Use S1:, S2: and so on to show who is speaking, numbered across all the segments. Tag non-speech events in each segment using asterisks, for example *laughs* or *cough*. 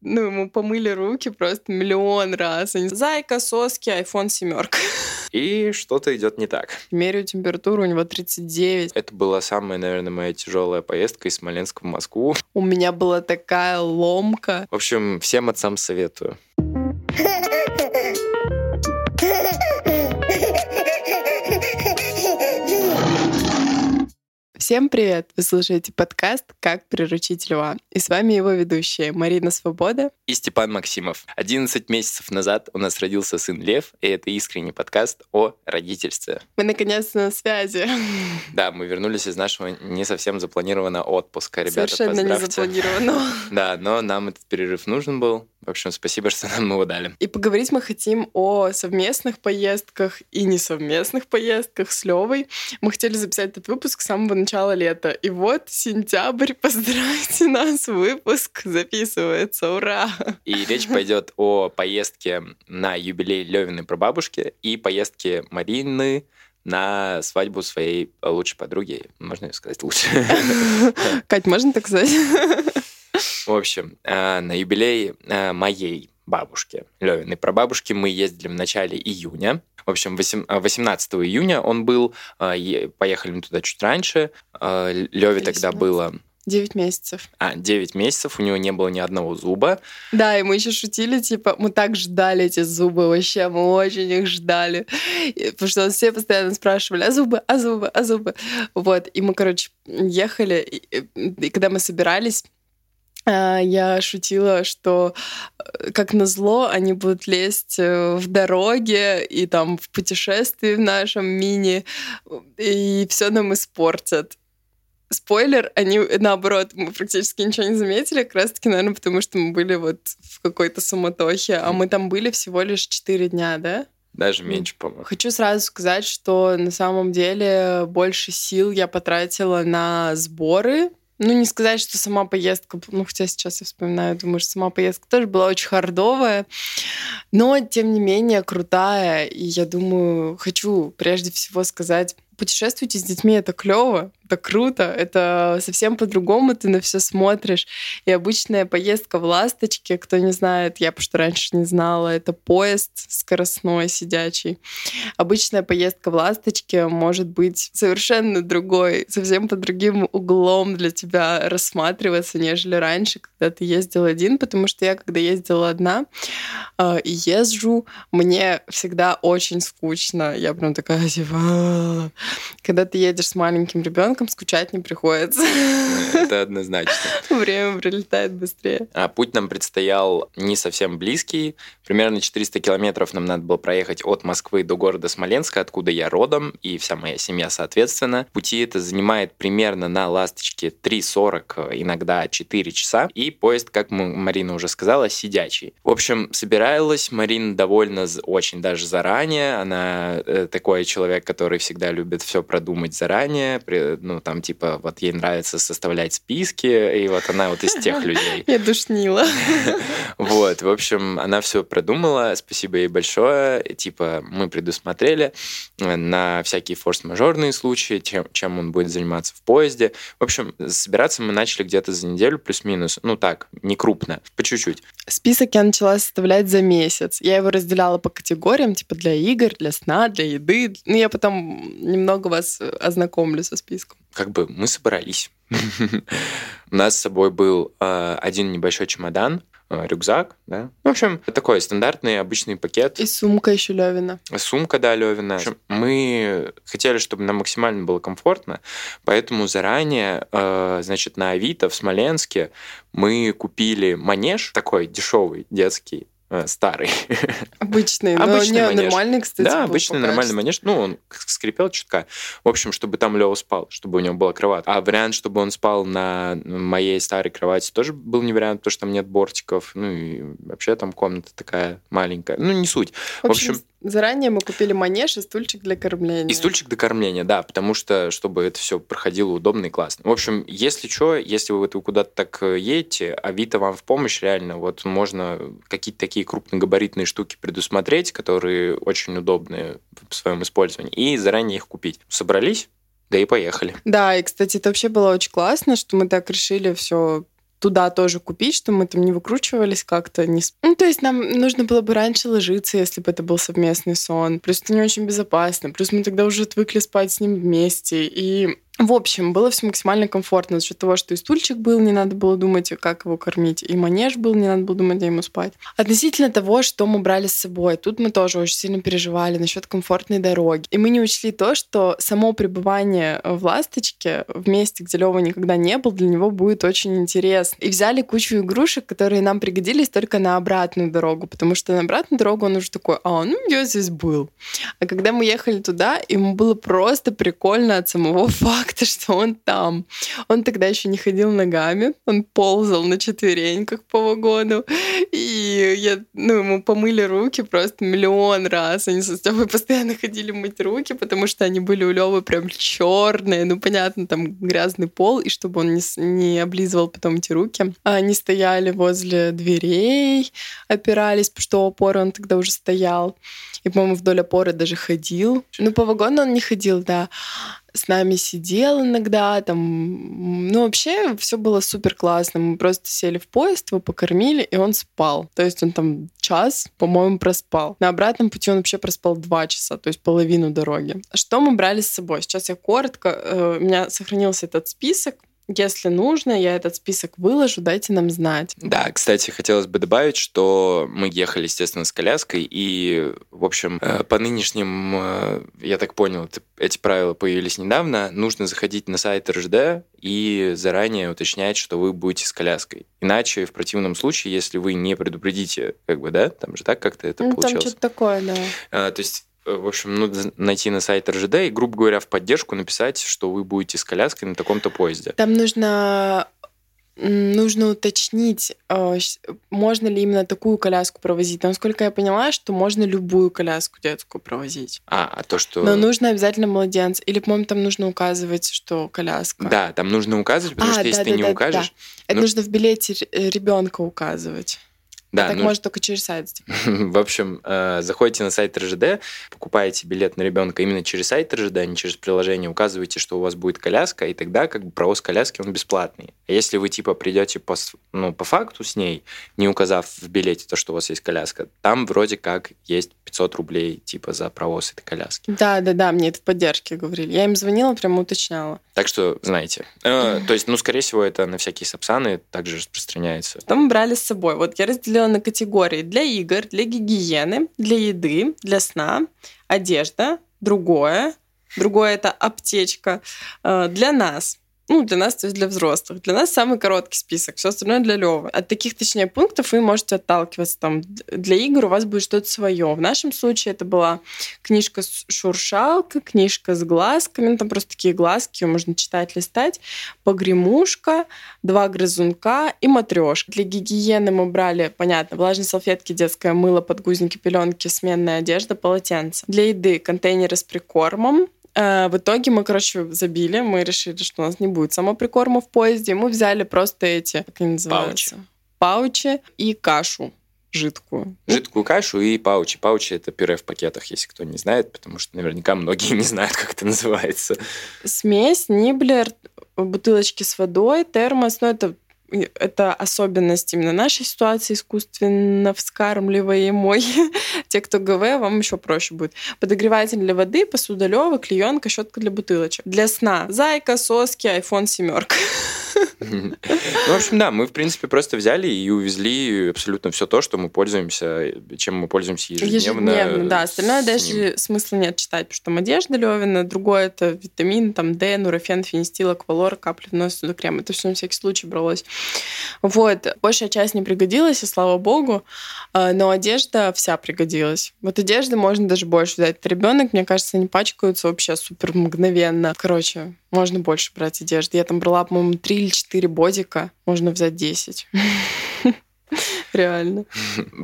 S1: ну, ему помыли руки просто миллион раз. Зайка, соски, iPhone семерка.
S2: И что-то идет не так.
S1: Меряю температуру, у него 39.
S2: Это была самая, наверное, моя тяжелая поездка из Смоленска в Москву.
S1: У меня была такая ломка.
S2: В общем, всем отцам советую.
S1: Всем привет! Вы слушаете подкаст «Как приручить льва». И с вами его ведущие Марина Свобода
S2: и Степан Максимов. 11 месяцев назад у нас родился сын Лев, и это искренний подкаст о родительстве.
S1: Мы наконец-то на связи. *laughs*
S2: Да, мы вернулись из нашего не совсем запланированного отпуска. Ребята,
S1: Совершенно не запланированного. *laughs*
S2: Да, но нам этот перерыв нужен был. В общем, спасибо, что нам его дали.
S1: И поговорить мы хотим о совместных поездках и несовместных поездках с Левой. Мы хотели записать этот выпуск с самого начала лета. И вот сентябрь, *laughs* поздравьте нас, выпуск записывается, ура!
S2: И речь пойдет о поездке на юбилей Левиной прабабушки и поездке Марины на свадьбу своей лучшей подруги. Можно ее сказать лучше? *laughs*
S1: Кать, можно так сказать?
S2: В общем, э, на юбилей э, моей бабушки, Левиной прабабушки, мы ездили в начале июня. В общем, 18 июня он был, э, поехали мы туда чуть раньше. Леве тогда было
S1: 9 месяцев.
S2: А, 9 месяцев, у него не было ни одного зуба.
S1: Да, и мы еще шутили, типа, мы так ждали эти зубы вообще, мы очень их ждали. Потому что все постоянно спрашивали, а зубы, а зубы, а зубы. Вот, и мы, короче, ехали, и, и когда мы собирались, а, я шутила, что э, как назло они будут лезть э, в дороге и там в путешествии в нашем мини, и все нам испортят. Спойлер, они наоборот, мы практически ничего не заметили, как раз таки, наверное, потому что мы были вот в какой-то суматохе, а мы там были всего лишь 4 дня, да?
S2: Даже меньше, по-моему.
S1: Хочу сразу сказать, что на самом деле больше сил я потратила на сборы, ну, не сказать, что сама поездка, ну, хотя сейчас я вспоминаю, думаю, что сама поездка тоже была очень хардовая, но, тем не менее, крутая. И я думаю, хочу прежде всего сказать, путешествуйте с детьми, это клево это круто, это совсем по-другому ты на все смотришь. И обычная поездка в «Ласточке», кто не знает, я потому что раньше не знала, это поезд скоростной, сидячий. Обычная поездка в «Ласточке» может быть совершенно другой, совсем под другим углом для тебя рассматриваться, нежели раньше, когда ты ездил один, потому что я, когда ездила одна э, езжу, мне всегда очень скучно. Я прям такая, типа... «А». Когда ты едешь с маленьким ребенком, ребенком скучать не приходится.
S2: Это *laughs* однозначно.
S1: Время пролетает быстрее.
S2: А путь нам предстоял не совсем близкий. Примерно 400 километров нам надо было проехать от Москвы до города Смоленска, откуда я родом, и вся моя семья, соответственно. Пути это занимает примерно на «Ласточке» 3.40, иногда 4 часа. И поезд, как Марина уже сказала, сидячий. В общем, собиралась Марина довольно очень даже заранее. Она э, такой человек, который всегда любит все продумать заранее, ну, там, типа, вот ей нравится составлять списки, и вот она вот из тех людей. *laughs*
S1: Я душнила. *laughs*
S2: Вот, в общем, она все продумала, спасибо ей большое, типа, мы предусмотрели э, на всякие форс-мажорные случаи, чем, чем он будет заниматься в поезде. В общем, собираться мы начали где-то за неделю плюс-минус, ну так, не крупно, по чуть-чуть.
S1: Список я начала составлять за месяц. Я его разделяла по категориям, типа для игр, для сна, для еды. Ну, я потом немного вас ознакомлю со списком
S2: как бы мы собрались. У нас с собой был э, один небольшой чемодан, э, рюкзак, да. В общем, такой стандартный обычный пакет.
S1: И сумка еще Левина.
S2: Сумка, да, Левина. В общем, мы хотели, чтобы нам максимально было комфортно, поэтому заранее, э, значит, на Авито в Смоленске мы купили манеж такой дешевый, детский, старый.
S1: Обычный, но обычный не, манеж. нормальный, кстати.
S2: Да, обычный нормальный манеж. Ну, он скрипел чутка. В общем, чтобы там Лео спал, чтобы у него была кровать. А вариант, чтобы он спал на моей старой кровати, тоже был не вариант, потому что там нет бортиков. Ну, и вообще там комната такая маленькая. Ну, не суть.
S1: В общем, в общем Заранее мы купили манеж и стульчик для кормления.
S2: И стульчик для кормления, да, потому что, чтобы это все проходило удобно и классно. В общем, если что, если вы куда-то так э, едете, Авито вам в помощь реально, вот можно какие-то такие крупногабаритные штуки предусмотреть, которые очень удобны в своем использовании, и заранее их купить. Собрались, да и поехали.
S1: Да, и, кстати, это вообще было очень классно, что мы так решили все туда тоже купить, что мы там не выкручивались как-то. Не... Ну, то есть нам нужно было бы раньше ложиться, если бы это был совместный сон. Плюс это не очень безопасно. Плюс мы тогда уже отвыкли спать с ним вместе. И в общем, было все максимально комфортно за счет того, что и стульчик был, не надо было думать, как его кормить, и манеж был, не надо было думать, где ему спать. Относительно того, что мы брали с собой, тут мы тоже очень сильно переживали насчет комфортной дороги. И мы не учли то, что само пребывание в «Ласточке» в месте, где Лева никогда не был, для него будет очень интересно. И взяли кучу игрушек, которые нам пригодились только на обратную дорогу, потому что на обратную дорогу он уже такой, а, ну я здесь был. А когда мы ехали туда, ему было просто прикольно от самого *laughs* факта, факта, *laughs* что он там. Он тогда еще не ходил ногами, он ползал на четвереньках по вагону. И я, ну, ему помыли руки просто миллион раз. Они со Степой постоянно ходили мыть руки, потому что они были у Левы прям черные. Ну, понятно, там грязный пол, и чтобы он не, не облизывал потом эти руки. Они стояли возле дверей, опирались, потому что у опоры он тогда уже стоял. И, по-моему, вдоль опоры даже ходил. Ну, по вагону он не ходил, да с нами сидел иногда, там, ну, вообще все было супер классно. Мы просто сели в поезд, его покормили, и он спал. То есть он там час, по-моему, проспал. На обратном пути он вообще проспал два часа, то есть половину дороги. Что мы брали с собой? Сейчас я коротко, э, у меня сохранился этот список, если нужно, я этот список выложу, дайте нам знать.
S2: Да, кстати, хотелось бы добавить, что мы ехали, естественно, с коляской, и, в общем, э, по нынешним, э, я так понял, эти правила появились недавно, нужно заходить на сайт РЖД и заранее уточнять, что вы будете с коляской. Иначе, в противном случае, если вы не предупредите, как бы, да, там же так как-то это
S1: ну,
S2: получилось.
S1: Там что-то такое, да.
S2: А, то есть в общем, нужно найти на сайт РЖД и, грубо говоря, в поддержку написать, что вы будете с коляской на таком-то поезде.
S1: Там нужно нужно уточнить, э, можно ли именно такую коляску провозить. Насколько я поняла, что можно любую коляску детскую провозить.
S2: А, а то, что...
S1: Но нужно обязательно младенец. Или, по-моему, там нужно указывать, что коляска.
S2: Да, там нужно указывать, потому а, что да, если да, ты да, не да, укажешь... Да.
S1: Это ну... нужно в билете ребенка указывать. Да, так ну, может только через сайт *laughs*
S2: В общем, э, заходите на сайт РЖД, покупаете билет на ребенка именно через сайт РЖД, а не через приложение, указываете, что у вас будет коляска, и тогда как бы провоз коляски он бесплатный. А если вы типа придете по, ну, по факту с ней, не указав в билете то, что у вас есть коляска, там вроде как есть 500 рублей типа за провоз этой коляски.
S1: Да, да, да, мне это в поддержке говорили. Я им звонила, прямо уточняла.
S2: Так что знаете. Э, то есть, ну, скорее всего, это на всякие сапсаны также распространяется.
S1: Мы брали с собой? Вот я разделила на категории для игр, для гигиены, для еды, для сна, одежда, другое. Другое это аптечка. Э, для нас ну, для нас, то есть для взрослых. Для нас самый короткий список, все остальное для Левы. От таких, точнее, пунктов вы можете отталкиваться. Там, для игр у вас будет что-то свое. В нашем случае это была книжка с шуршалка, книжка с глазками, ну, там просто такие глазки, ее можно читать, листать, погремушка, два грызунка и матрешка. Для гигиены мы брали, понятно, влажные салфетки, детское мыло, подгузники, пеленки, сменная одежда, полотенце. Для еды контейнеры с прикормом, в итоге мы, короче, забили, мы решили, что у нас не будет самоприкорма в поезде. Мы взяли просто эти, как они называются? Паучи. Паучи и кашу жидкую.
S2: Жидкую кашу и паучи. Паучи – это пюре в пакетах, если кто не знает, потому что наверняка многие не знают, как это называется.
S1: Смесь, ниблер, бутылочки с водой, термос. Ну, это это особенность именно нашей ситуации искусственно вскармливаемой. *laughs* Те, кто ГВ, вам еще проще будет. Подогреватель для воды, посудолёва, клеенка, щетка для бутылочек. Для сна зайка, соски, iPhone семерка. *laughs*
S2: Ну, в общем, да, мы, в принципе, просто взяли и увезли абсолютно все то, что мы пользуемся, чем мы пользуемся ежедневно. Ежедневно,
S1: да. Остальное даже смысла нет читать, потому что там одежда Левина, другое это витамин, там Д, нурофен, фенистил, аквалор, капли в нос, крем. Это все на всякий случай бралось. Вот. Большая часть не пригодилась, и слава богу, а, но одежда вся пригодилась. Вот одежды можно даже больше взять. Ребенок, мне кажется, они пачкаются вообще супер мгновенно. Короче, можно больше брать одежды. Я там брала, по-моему, 3 или 4 бодика. Можно взять 10. *laughs* Реально.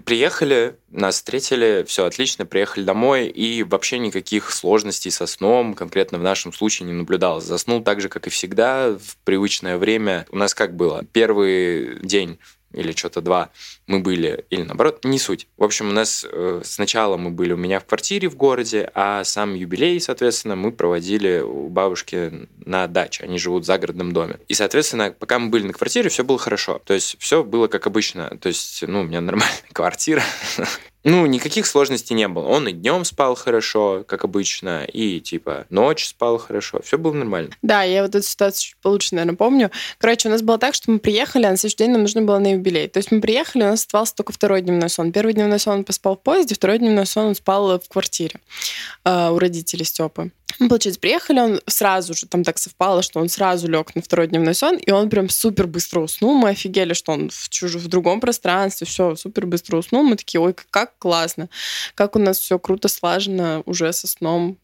S2: Приехали, нас встретили, все отлично, приехали домой, и вообще никаких сложностей со сном конкретно в нашем случае не наблюдалось. Заснул так же, как и всегда, в привычное время. У нас как было? Первый день или что-то два мы были, или наоборот, не суть. В общем, у нас э, сначала мы были у меня в квартире в городе, а сам юбилей, соответственно, мы проводили у бабушки на даче. Они живут в загородном доме. И, соответственно, пока мы были на квартире, все было хорошо. То есть все было как обычно. То есть, ну, у меня нормальная *laughs* квартира. Ну, никаких сложностей не было. Он и днем спал хорошо, как обычно, и типа ночь спал хорошо. Все было нормально.
S1: Да, я вот эту ситуацию чуть получше, наверное, помню. Короче, у нас было так, что мы приехали, а на следующий день нам нужно было на юбилей. То есть мы приехали, у нас оставался только второй дневной сон. Первый дневной сон он поспал в поезде, второй дневной сон он спал в квартире э, у родителей Степы. Получается, приехали, он сразу же, там так совпало, что он сразу лег на второй дневной сон, и он прям супер быстро уснул. Мы офигели, что он в, чуж... в другом пространстве, все, супер быстро уснул. Мы такие, ой, как классно, как у нас все круто слажено уже со сном.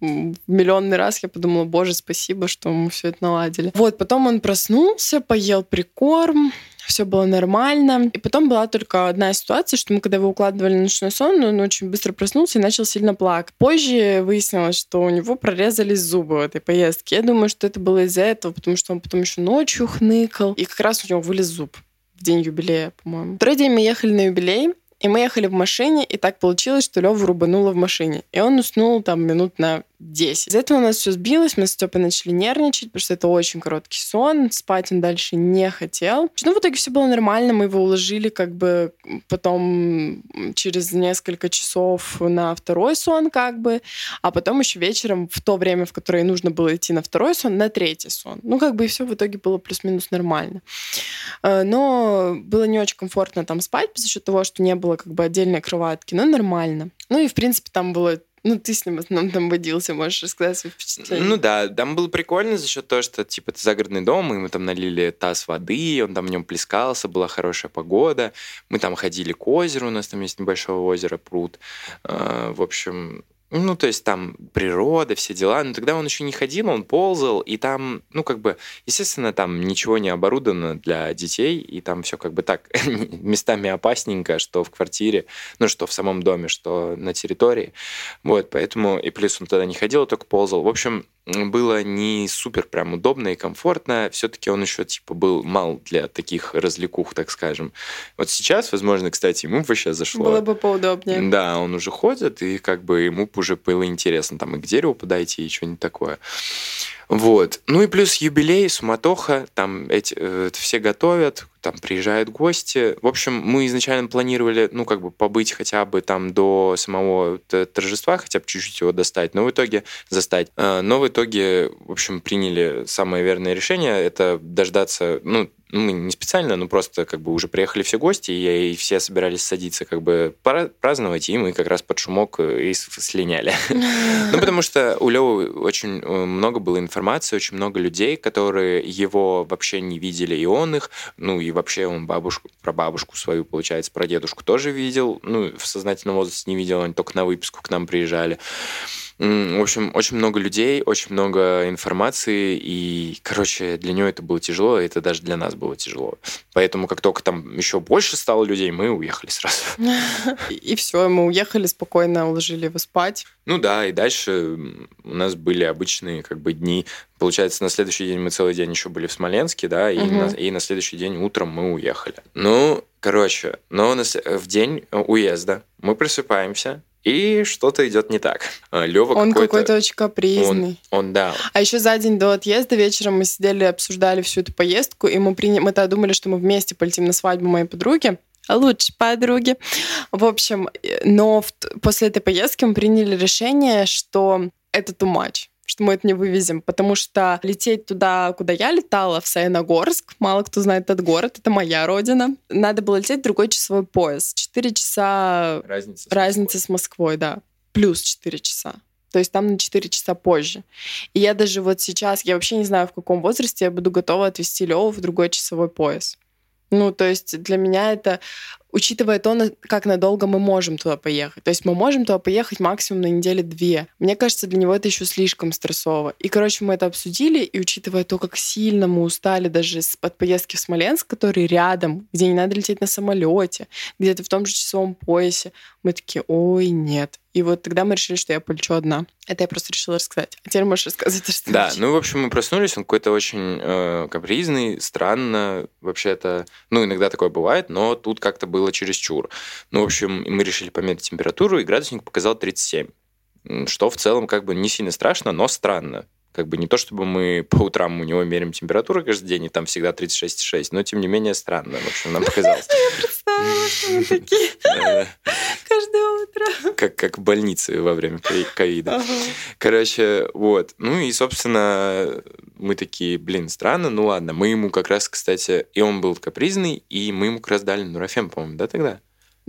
S1: Миллионный раз я подумала, боже, спасибо, что мы все это наладили. Вот, потом он проснулся, поел прикорм, все было нормально. И потом была только одна ситуация, что мы, когда его укладывали на ночной сон, он очень быстро проснулся и начал сильно плакать. Позже выяснилось, что у него прорезались зубы в этой поездке. Я думаю, что это было из-за этого, потому что он потом еще ночью хныкал, и как раз у него вылез зуб в день юбилея, по-моему. Второй день мы ехали на юбилей, и мы ехали в машине, и так получилось, что Лёва рубануло в машине. И он уснул там минут на 10. Из-за этого у нас все сбилось, мы с Степой начали нервничать, потому что это очень короткий сон, спать он дальше не хотел. Но в итоге все было нормально, мы его уложили как бы потом через несколько часов на второй сон как бы, а потом еще вечером в то время, в которое нужно было идти на второй сон, на третий сон. Ну как бы и все в итоге было плюс-минус нормально. Э, но было не очень комфортно там спать за счет того, что не было как бы отдельной кроватки, но нормально. Ну и в принципе там было ну, ты с ним в основном там водился, можешь рассказать свои впечатления?
S2: Ну да, там было прикольно за счет того, что, типа, это загородный дом, и мы там налили таз воды, он там в нем плескался, была хорошая погода. Мы там ходили к озеру, у нас там есть небольшое озеро, пруд. А, в общем, ну, то есть там природа, все дела. Но тогда он еще не ходил, он ползал, и там, ну, как бы, естественно, там ничего не оборудовано для детей, и там все как бы так *laughs* местами опасненько, что в квартире, ну, что в самом доме, что на территории. Вот, поэтому, и плюс он тогда не ходил, только ползал. В общем, было не супер прям удобно и комфортно. Все-таки он еще типа был мал для таких развлекух, так скажем. Вот сейчас, возможно, кстати, ему вообще зашло.
S1: Было бы поудобнее.
S2: Да, он уже ходит, и как бы ему уже было интересно там и к дереву подойти, и что-нибудь такое. Вот. Ну и плюс юбилей, суматоха, там эти, э, все готовят, там приезжают гости. В общем, мы изначально планировали, ну, как бы побыть хотя бы там до самого торжества, хотя бы чуть-чуть его достать, но в итоге застать. Э, но в итоге, в общем, приняли самое верное решение, это дождаться, ну, мы не специально, но просто как бы уже приехали все гости, и, и все собирались садиться как бы праздновать, и мы как раз под шумок э, и слиняли. *laughs* Ну, потому что у Лёвы очень э, много было информации, очень много людей, которые его вообще не видели, и он их, ну, и вообще он бабушку, про бабушку свою, получается, про дедушку тоже видел, ну, в сознательном возрасте не видел, они только на выписку к нам приезжали. В общем, очень много людей, очень много информации, и, короче, для нее это было тяжело, и это даже для нас было тяжело. Поэтому, как только там еще больше стало людей, мы уехали сразу. *laughs*
S1: И все, мы уехали спокойно, уложили его спать.
S2: Ну да, и дальше у нас были обычные как бы дни. Получается, на следующий день мы целый день еще были в Смоленске, да, и, угу. на, и на следующий день утром мы уехали. Ну, короче, но в день уезда мы просыпаемся, и что-то идет не так. А, Лева
S1: он какой-то, какой-то очень капризный.
S2: Он, он, да.
S1: А еще за день до отъезда вечером мы сидели, обсуждали всю эту поездку, и мы, приня... мы тогда думали, что мы вместе полетим на свадьбу моей подруги лучшей подруги. В общем, э, но в... после этой поездки мы приняли решение, что это too much что мы это не вывезем, потому что лететь туда, куда я летала, в Саяногорск, мало кто знает этот город, это моя родина, надо было лететь в другой часовой пояс. Четыре часа разница, с, разница Москвой. с Москвой, да. Плюс четыре часа. То есть там на 4 часа позже. И я даже вот сейчас, я вообще не знаю, в каком возрасте я буду готова отвезти Леву в другой часовой пояс. Ну, то есть для меня это учитывая то, как надолго мы можем туда поехать. То есть мы можем туда поехать максимум на недели две. Мне кажется, для него это еще слишком стрессово. И, короче, мы это обсудили, и учитывая то, как сильно мы устали даже от поездки в Смоленск, который рядом, где не надо лететь на самолете, где-то в том же часовом поясе, Мы такие, ой, нет. И вот тогда мы решили, что я полечу одна. Это я просто решила рассказать. А теперь можешь рассказать, что
S2: Да, ну, в общем, мы проснулись, он какой-то очень э, капризный, странно, вообще-то, ну, иногда такое бывает, но тут как-то было чересчур. Ну, в общем, мы решили померить температуру, и градусник показал 37. Что в целом как бы не сильно страшно, но странно. Как бы не то, чтобы мы по утрам у него меряем температуру каждый день, и там всегда 36,6, но тем не менее странно, в общем, нам *laughs* показалось.
S1: Я представила, что мы такие каждое утро.
S2: Как, как в больнице во время ковида. Короче, вот. Ну и, собственно, мы такие, блин, странно, ну ладно. Мы ему как раз, кстати, и он был капризный, и мы ему как раз дали нурофен, по-моему, да, тогда?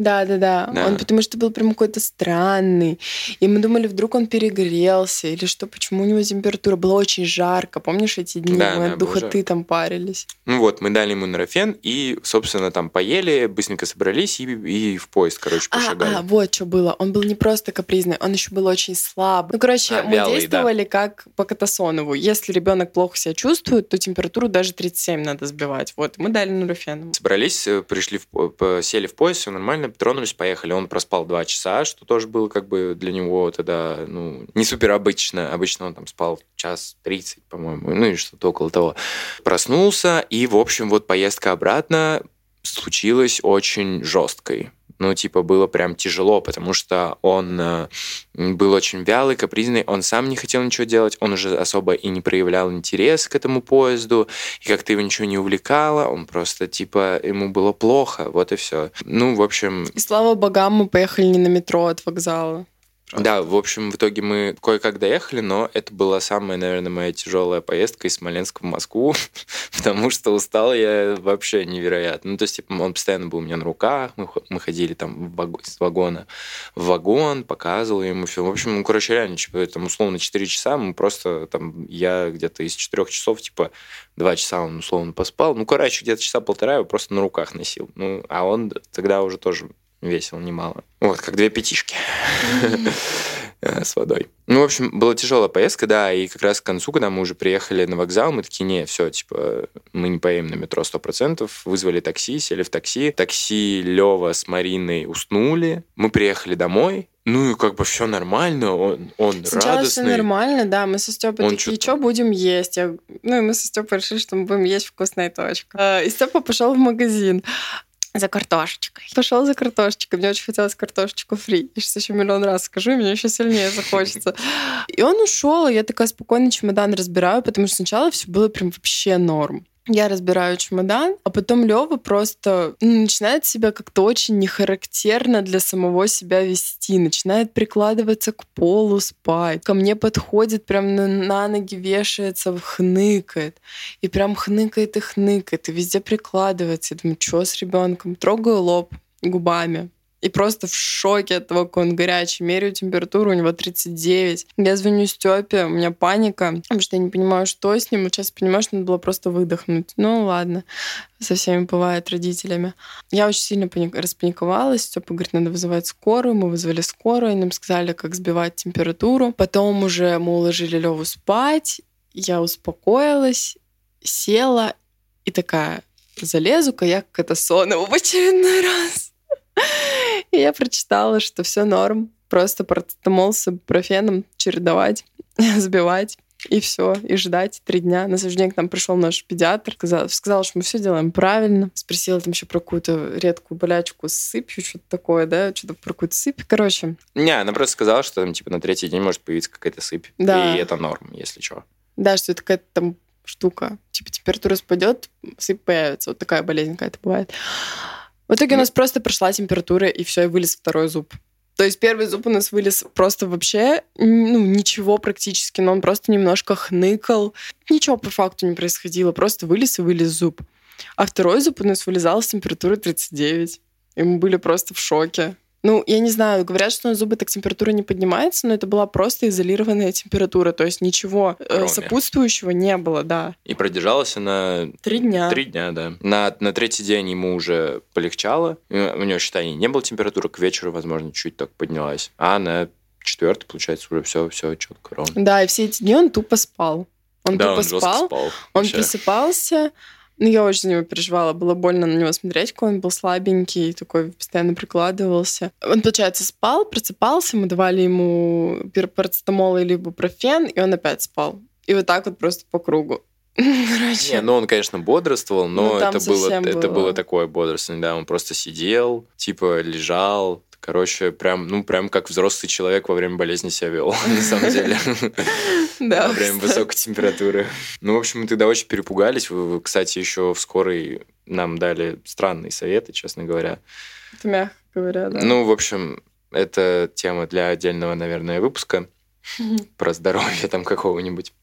S1: Да, да, да,
S2: Да.
S1: Он потому что был прям какой-то странный. И мы думали, вдруг он перегрелся или что, почему у него температура. Было очень жарко. Помнишь эти дни?
S2: Да,
S1: мы
S2: да,
S1: от духоты там парились.
S2: Ну вот, мы дали ему нурофен, и, собственно, там поели, быстренько собрались и, и в поезд, короче,
S1: А,
S2: пошагали.
S1: а, вот что было. Он был не просто капризный, он еще был очень слабый. Ну, короче,
S2: А,
S1: мы
S2: вялый,
S1: действовали как по Катасонову. Если ребенок плохо себя чувствует, то температуру даже 37 надо сбивать. Вот, мы дали нурофен.
S2: Собрались, э, пришли, в, сели в поезд, все нормально, тронулись, поехали. Он проспал два часа, что тоже было как бы для него тогда, ну, не супер обычно. Обычно он там спал час тридцать, по-моему, ну и что-то около того. Проснулся, и, в общем, вот поездка обратно случилась очень жесткой. Ну, типа, было прям тяжело, потому что он э, был очень вялый, капризный, он сам не хотел ничего делать, он уже особо и не проявлял интерес к этому поезду, и как-то его ничего не увлекало, он просто, типа, ему было плохо, вот и все. Ну, в общем,
S1: И слава богам, мы поехали не на метро от вокзала.
S2: Да, в общем, в итоге мы кое-как доехали, но это была самая, наверное, моя тяжелая поездка из Смоленска в Москву, *laughs* потому что устал я вообще невероятно. Ну, то есть, типа, он постоянно был у меня на руках, мы, мы ходили там с вагона в вагон, показывал ему все. В общем, ну, короче, реально, типа, там, условно, 4 часа, мы просто, там, я где-то из 4 часов, типа, 2 часа он, условно, поспал. Ну, короче, где-то часа полтора его просто на руках носил. Ну, а он тогда уже тоже весил немало. Вот, как две пятишки *laughs* с водой. Ну, в общем, была тяжелая поездка, да, и как раз к концу, когда мы уже приехали на вокзал, мы такие, не, все, типа, мы не поедем на метро 100%, вызвали такси, сели в такси, такси Лева с Мариной уснули, мы приехали домой, ну и как бы все нормально, он, он
S1: Сначала
S2: радостный.
S1: все нормально, да. Мы со Степой
S2: Он
S1: такие, что будем есть? Я- Ну, и мы со Степой решили, что мы будем есть вкусная точка. А, И Степа пошел в магазин за картошечкой. Пошел за картошечкой. Мне очень хотелось картошечку фри. Я сейчас еще миллион раз скажу, и мне еще сильнее захочется. *laughs* И он ушел, и я такая спокойно чемодан разбираю, потому что сначала все было прям вообще норм. Я разбираю чемодан, а потом Лева просто ну, начинает себя как-то очень нехарактерно для самого себя вести, начинает прикладываться к полу спать, ко мне подходит, прям на, на ноги вешается, хныкает, и прям хныкает и хныкает, и везде прикладывается. Я думаю, что с ребенком? Трогаю лоб губами. И просто в шоке от того, какой он горячий. Меряю температуру, у него 39. Я звоню Степе, у меня паника, потому что я не понимаю, что с ним. Сейчас понимаю, что надо было просто выдохнуть. Ну, ладно. Со всеми бывает родителями. Я очень сильно паник- распаниковалась. Степа говорит, надо вызывать скорую. Мы вызвали скорую, и нам сказали, как сбивать температуру. Потом уже мы уложили Леву спать. Я успокоилась, села и такая, залезу-ка я к Катасонову в очередной раз. И *laughs* я прочитала, что все норм. Просто парацетамол с ибупрофеном чередовать, *laughs* сбивать. И все, и ждать три дня. На следующий день к нам пришел наш педиатр, сказал, сказал, что мы все делаем правильно. Спросила там еще про какую-то редкую болячку с сыпью, что-то такое, да, что-то про какую-то сыпь. Короче,
S2: Не, она просто сказала, что там, типа, на третий день может появиться какая-то сыпь.
S1: Да.
S2: И это норм, если что.
S1: да, что это какая-то там штука. Типа температура спадет, сыпь появится. Вот такая болезнь какая-то бывает. В итоге у нас просто прошла температура, и все, и вылез второй зуб. То есть первый зуб у нас вылез просто вообще, ну, ничего практически, но он просто немножко хныкал. Ничего по факту не происходило, просто вылез и вылез зуб. А второй зуб у нас вылезал с температурой 39. И мы были просто в шоке. Ну, я не знаю, говорят, что на зубы так температура не поднимается, но это была просто изолированная температура, то есть ничего э,
S2: Кроме.
S1: сопутствующего не было, да.
S2: И продержалась она
S1: Три дня.
S2: Три дня, да. На, на третий день ему уже полегчало. У него, считай, не было температуры, к вечеру, возможно, чуть так поднялась. А на четвертый, получается, уже все, все четко, ровно.
S1: Да, и все эти дни он тупо спал. Он
S2: да,
S1: тупо
S2: он
S1: спал,
S2: спал.
S1: он
S2: вообще.
S1: просыпался, Ну, я очень за него переживала. Было больно на него смотреть, какой он был слабенький, такой постоянно прикладывался. Он, получается, спал, просыпался, мы давали ему парацетамол или бупрофен, и он опять спал. И вот так вот просто по кругу. *laughs*
S2: Короче. Не, ну он, конечно, бодрствовал, но ну, это, было, было, это было такое бодрствование, да, он просто сидел, типа лежал, Короче, прям, ну, прям как взрослый человек во время болезни себя вел, *laughs* на самом деле. *laughs* Да. Во время высокой температуры. Ну, в общем, мы тогда очень перепугались. Кстати, еще в скорой нам дали странные советы, честно говоря.
S1: Это мягко говоря, да.
S2: Ну, в общем, это тема для отдельного, наверное, выпуска *laughs* про здоровье там какого-нибудь.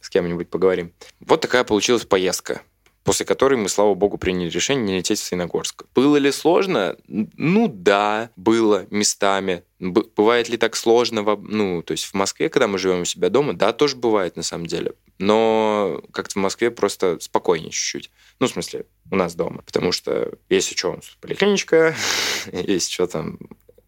S2: С кем-нибудь поговорим. Вот такая получилась поездка после которой мы, слава богу, приняли решение не лететь в Синогорск. Было ли сложно? Ну да, было местами. Бывает ли так сложно, в, ну, то есть в Москве, когда мы живем у себя дома? Да, тоже бывает на самом деле. Но как-то в Москве просто спокойнее чуть-чуть. Ну, в смысле, у нас дома. Потому что если что, у нас поликлиничка, *laughs* есть что там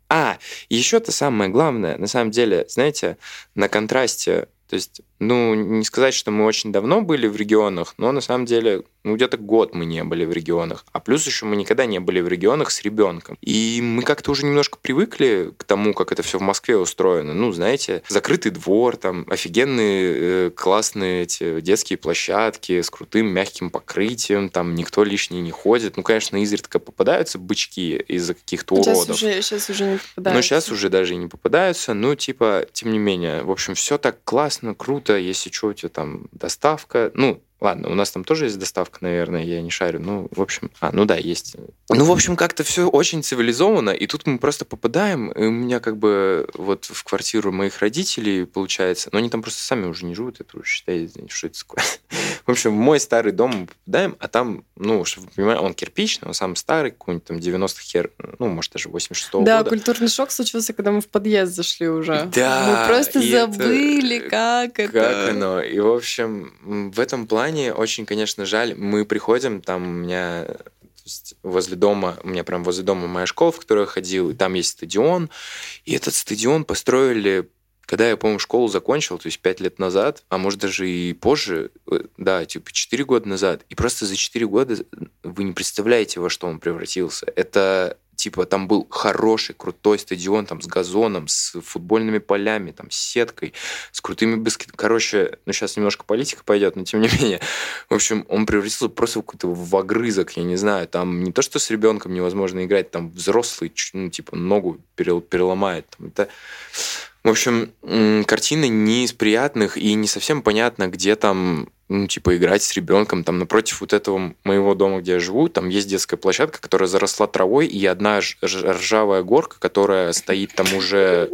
S2: а, еще-то самое главное, на самом деле, знаете, на контрасте то есть, ну, не сказать, что мы очень давно были в регионах, но на самом деле, ну, где-то год мы не были в регионах. А плюс еще мы никогда не были в регионах с ребенком. И мы как-то уже немножко привыкли к тому, как это все в Москве устроено. Ну, знаете, закрытый двор, там офигенные э, классные эти детские площадки с крутым мягким покрытием, там никто лишний не ходит. Ну, конечно, изредка попадаются бычки из-за каких-то уродов.
S1: Сейчас уже, сейчас уже не попадаются.
S2: Но сейчас уже даже и не попадаются. Ну, типа, тем не менее, в общем, все так классно классно, круто, если что, у тебя там доставка. Ну, Ладно, у нас там тоже есть доставка, наверное, я не шарю. Ну, в общем, а, ну да, есть. Ну, в общем, как-то все очень цивилизованно, и тут мы просто попадаем, и у меня как бы вот в квартиру моих родителей, получается, но они там просто сами уже не живут, это уже считайте, что это такое. *laughs* В общем, в мой старый дом мы попадаем, а там, ну, чтобы вы понимали, он кирпичный, он самый старый, какой-нибудь там 90 хер, ну, может, даже 86-го
S1: да,
S2: года.
S1: Да, культурный шок случился, когда мы в подъезд зашли уже. Да. Мы просто забыли, это, как это.
S2: Как оно. И, в общем, в этом плане плане очень, конечно, жаль. Мы приходим, там у меня то есть возле дома, у меня прям возле дома моя школа, в которую я ходил, и там есть стадион. И этот стадион построили, когда я, по-моему, школу закончил, то есть пять лет назад, а может даже и позже, э, да, типа четыре года назад. И просто за четыре года вы не представляете, во что он превратился. Это типа там был хороший, крутой стадион, там с газоном, с футбольными полями, там с сеткой, с крутыми баскет. Короче, ну сейчас немножко политика пойдет, но тем не *laughs* менее. В общем, он превратился просто в какой-то в огрызок, я не знаю, там не то, что с ребенком невозможно играть, там взрослый, ну, типа, ногу переломает. Там, это... В общем, картина не из приятных, и не совсем понятно, где там ну, типа, играть с ребенком. Там напротив вот этого моего дома, где я живу, там есть детская площадка, которая заросла травой, и одна ржавая горка, которая стоит там уже,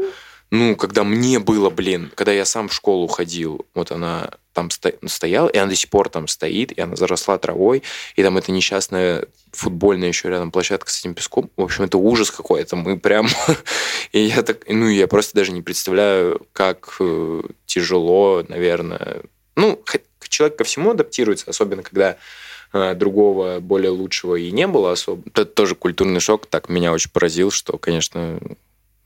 S2: ну, когда мне было, блин, когда я сам в школу ходил, вот она там стояла, и она до сих пор там стоит, и она заросла травой, и там эта несчастная футбольная еще рядом площадка с этим песком. В общем, это ужас какой-то. Мы прям... *laughs* и я так... Ну, я просто даже не представляю, как э, тяжело, наверное... Ну, человек ко всему адаптируется, особенно когда э, другого, более лучшего и не было особо. Это тоже культурный шок. Так меня очень поразил, что, конечно,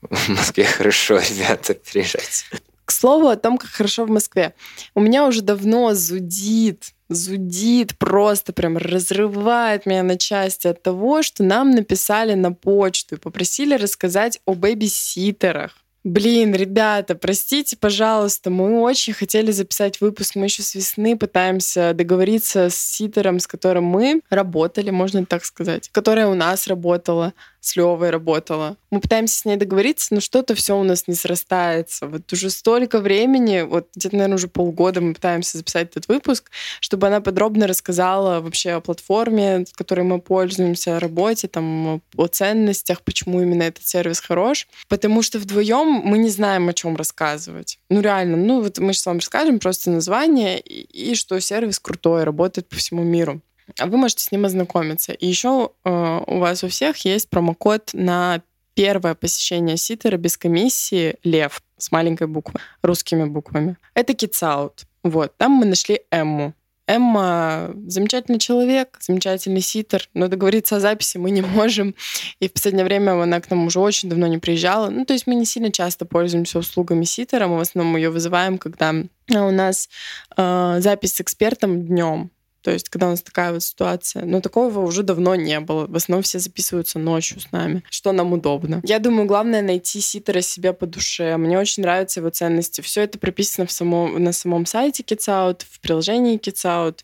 S2: в Москве хорошо, *laughs* ребята, приезжайте.
S1: К слову о том, как хорошо в Москве. У меня уже давно зудит, зудит, просто прям разрывает меня на части от того, что нам написали на почту и попросили рассказать о бэбиситерах. Блин, ребята, простите, пожалуйста, мы очень хотели записать выпуск, мы еще с весны пытаемся договориться с ситером, с которым мы работали, можно так сказать, которая у нас работала с Левой работала. Мы пытаемся с ней договориться, но что-то все у нас не срастается. Вот уже столько времени, вот где-то, наверное, уже полгода мы пытаемся записать этот выпуск, чтобы она подробно рассказала вообще о платформе, с которой мы пользуемся, о работе, там, о ценностях, почему именно этот сервис хорош. Потому что вдвоем мы не знаем, о чем рассказывать. Ну, реально, ну, вот мы сейчас вам расскажем просто название и, и что сервис крутой, работает по всему миру вы можете с ним ознакомиться. И еще э, у вас у всех есть промокод на первое посещение ситера без комиссии «Лев» с маленькой буквы, русскими буквами. Это Out. Вот, там мы нашли Эмму. Эмма замечательный человек, замечательный ситер, но договориться о записи мы не можем. И в последнее время она к нам уже очень давно не приезжала. Ну, то есть мы не сильно часто пользуемся услугами ситера, мы в основном ее вызываем, когда у нас э, запись с экспертом днем. То есть, когда у нас такая вот ситуация. Но такого уже давно не было. В основном все записываются ночью с нами, что нам удобно. Я думаю, главное найти ситера себе по душе. Мне очень нравятся его ценности. Все это прописано в самом, на самом сайте Kids в приложении Kids.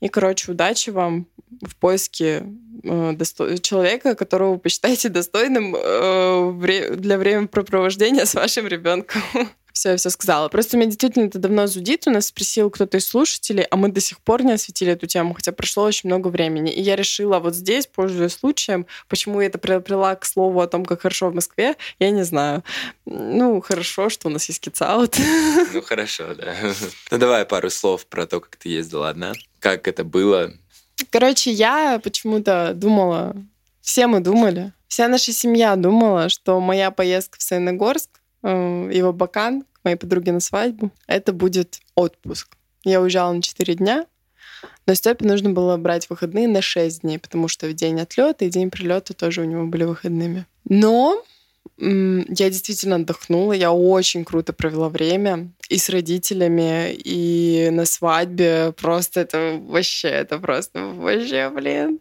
S1: И, короче, удачи вам в поиске э, досто... человека, которого вы посчитаете достойным э, вре... для времяпрепровождения с вашим ребенком. *laughs* все, я все сказала. Просто меня действительно это давно зудит. У нас спросил кто-то из слушателей, а мы до сих пор не осветили эту тему, хотя прошло очень много времени. И я решила вот здесь, пользуясь случаем, почему я это приобрела к слову о том, как хорошо в Москве, я не знаю. Ну, хорошо, что у нас есть кицаут. *laughs*
S2: Ну, хорошо, да. Ну, давай пару слов про то, как ты ездила одна. Как это было?
S1: Короче, я почему-то думала, все мы думали, вся наша семья думала, что моя поездка в Саяногорск Э, его бакан моей подруге на свадьбу. Это будет отпуск. Я уезжала на 4 дня, но Степе нужно было брать выходные на 6 дней, потому что в день отлета и день прилета тоже у него были выходными. Но я действительно отдохнула, я очень круто провела время и с родителями, и на свадьбе. Просто это вообще, это просто вообще, блин.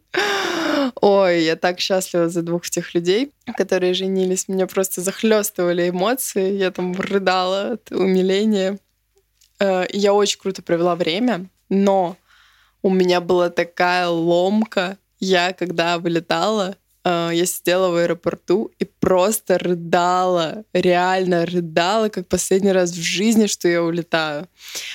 S1: Ой, я так счастлива за двух этих людей, которые женились. Меня просто захлестывали эмоции. Я там рыдала от умиления. Э, я очень круто провела время, но у меня была такая ломка. Я, когда вылетала, э, я сидела в аэропорту и просто рыдала, реально рыдала, как последний раз в жизни, что я улетаю.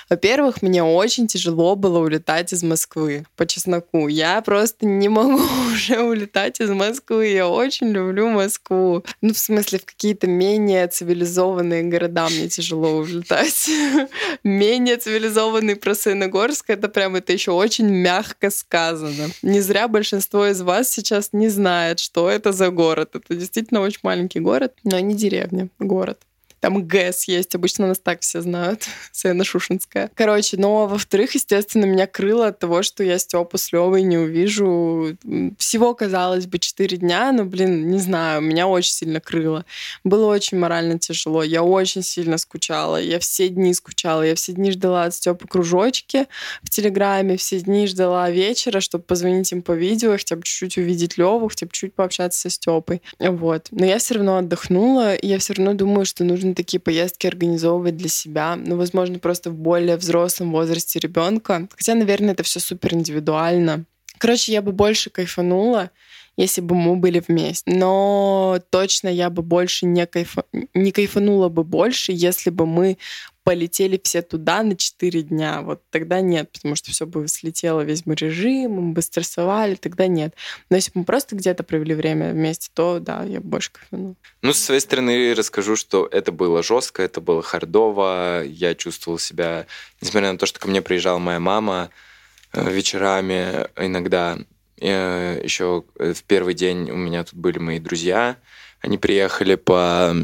S1: Во-первых, мне очень тяжело было улетать из Москвы, по чесноку. Я просто не могу *laughs* уже улетать из Москвы. Я очень люблю Москву. Ну, в смысле, в какие-то менее цивилизованные города мне тяжело улетать. *laughs* Менее цивилизованный Просыногорск, это прям, это еще очень мягко сказано. Не зря большинство из вас сейчас не знает, что это за город. Это действительно очень маленький город, но не деревня, город. Там ГЭС есть, обычно нас так все знают, *laughs* Саяно-Шушинская. Короче, но во-вторых, естественно, меня крыло от того, что я Степу с Левой не увижу. Всего, казалось бы, 4 дня, но, блин, не знаю, меня очень сильно крыло. Было очень морально тяжело, я очень сильно скучала, я все дни скучала, я все дни ждала от Степы кружочки в Телеграме, все дни ждала вечера, чтобы позвонить им по видео, хотя бы чуть-чуть увидеть Леву, хотя бы чуть пообщаться со Степой. Вот. Но я все равно отдохнула, и я все равно думаю, что нужно такие поездки организовывать для себя, ну, возможно, просто в более взрослом возрасте ребенка. Хотя, наверное, это все супер индивидуально. Короче, я бы больше кайфанула, если бы мы были вместе. Но точно я бы больше не, кайфа... не кайфанула бы больше, если бы мы полетели все туда на 4 дня. Вот тогда нет, потому что все бы слетело, весь бы режим, мы бы стрессовали, тогда нет. Но если бы мы просто где-то провели время вместе, то да, я больше кайфану.
S2: Ну, с своей стороны расскажу, что это было жестко, это было хардово. Я чувствовал себя, несмотря на то, что ко мне приезжала моя мама э, вечерами иногда, э, еще в первый день у меня тут были мои друзья, они приехали по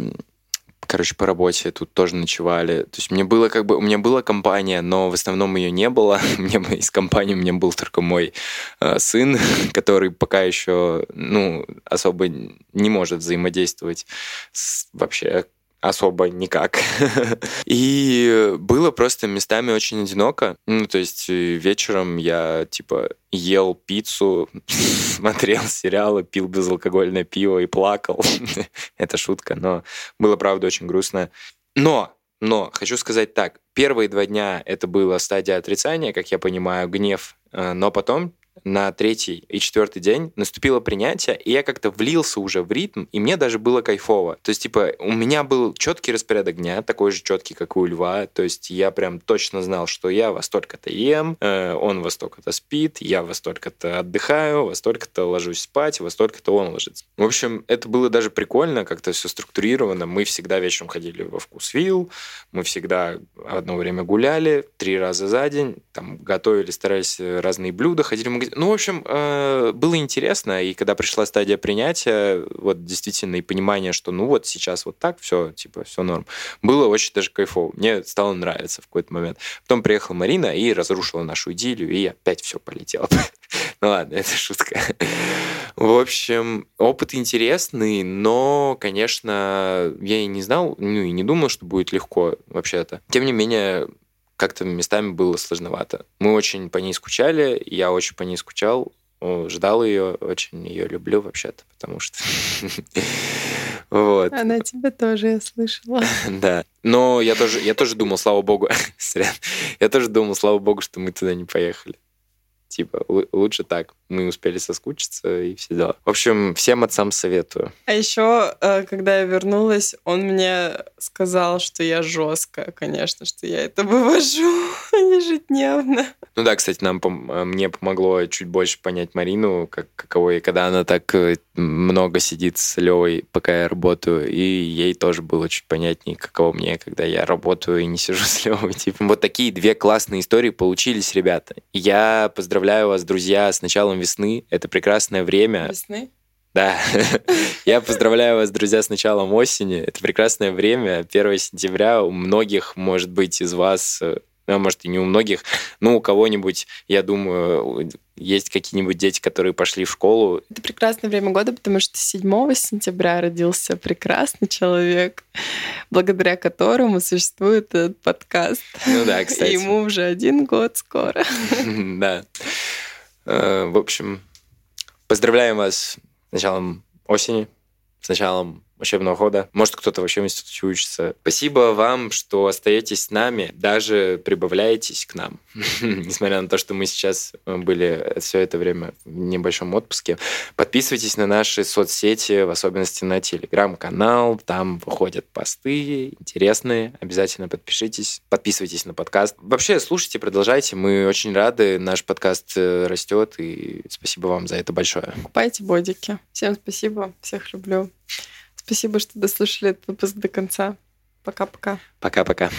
S2: короче, по работе тут тоже ночевали. То есть мне было как бы, у меня была компания, но в основном ее не было. *laughs* мне из компании у меня был только мой э, сын, *laughs* который пока еще, ну, особо не может взаимодействовать с вообще особо никак. *laughs* И было просто местами очень одиноко. Ну, то есть э, вечером я, типа, ел пиццу, *laughs* смотрел сериалы, пил безалкогольное пиво и плакал. *laughs* Это шутка, но было, правда, очень грустно. Но но хочу сказать так, первые два дня это была стадия отрицания, как я понимаю, гнев, э, но потом на третий и четвертый день наступило принятие, и я как-то влился уже в ритм, и мне даже было кайфово. То есть, типа, у меня был четкий распорядок дня, такой же четкий, как у Льва. То есть, я прям точно знал, что я во столько-то ем, э, он во столько-то спит, я во столько-то отдыхаю, во столько-то ложусь спать, во столько-то он ложится. В общем, это было даже прикольно, как-то все структурировано. Мы всегда вечером ходили во вкус вилл, мы всегда одно время гуляли, три раза за день, там готовили, старались разные блюда, ходили в магазин ну, в общем, э, было интересно, и когда пришла стадия принятия, вот действительно, и понимание, что ну вот сейчас вот так, все, типа, все норм, было очень даже кайфово. Мне стало нравиться в какой-то момент. Потом приехала Марина и разрушила нашу идиллию, и опять все полетело. *laughs* Ну ладно, это шутка. В общем, опыт интересный, но, конечно, я и не знал, ну и не думал, что будет легко вообще-то. Тем не менее, как-то местами было сложновато. Мы очень по ней скучали, я очень по ней скучал, ждал ее, очень ее люблю вообще-то, потому что... *laughs*
S1: Вот. Она тебя тоже, я слышала. *laughs*
S2: Да. Но я тоже, я тоже думал, слава богу, *laughs* я тоже думал, слава богу, что мы туда не поехали. Типа, лучше так. Мы успели соскучиться и все дела. В общем, всем отцам советую.
S1: А еще, э, когда я вернулась, он мне сказал, что я жесткая, конечно, что я это вывожу *laughs* ежедневно.
S2: Ну да, кстати, нам мне помогло чуть больше понять Марину, как каково ей, когда она так э, много сидит с Левой, пока я работаю, и ей тоже было чуть понятнее, каково мне, когда я работаю и не сижу *laughs* с Левой. Типа, вот такие две классные истории получились, ребята. Я поздравляю вас, друзья, с началом весны. Это прекрасное время.
S1: Весны?
S2: Да. *laughs* Я поздравляю вас, друзья, с началом осени. Это прекрасное время. 1 сентября у многих, может быть, из вас ну, может, и не у многих, но у кого-нибудь, я думаю, есть какие-нибудь дети, которые пошли в школу.
S1: Это прекрасное время года, потому что 7 сентября родился прекрасный человек, благодаря которому существует этот подкаст.
S2: Ну да, кстати.
S1: Ему уже один год скоро. *laughs*
S2: Да. Э, в общем, поздравляем вас с началом осени, с началом учебного года. Может, кто-то вообще в институте учится. Спасибо вам, что остаетесь с нами, даже прибавляетесь к нам. *laughs* Несмотря на то, что мы сейчас э, были все это время в небольшом отпуске. Подписывайтесь на наши соцсети, в особенности на телеграм-канал. Там выходят посты интересные. Обязательно подпишитесь. Подписывайтесь на подкаст. Вообще, слушайте, продолжайте. Мы очень рады. Наш подкаст э, растет. И спасибо вам за это большое.
S1: Купайте бодики. Всем спасибо. Всех люблю. Спасибо, что дослушали этот выпуск до конца. Пока-пока.
S2: Пока-пока.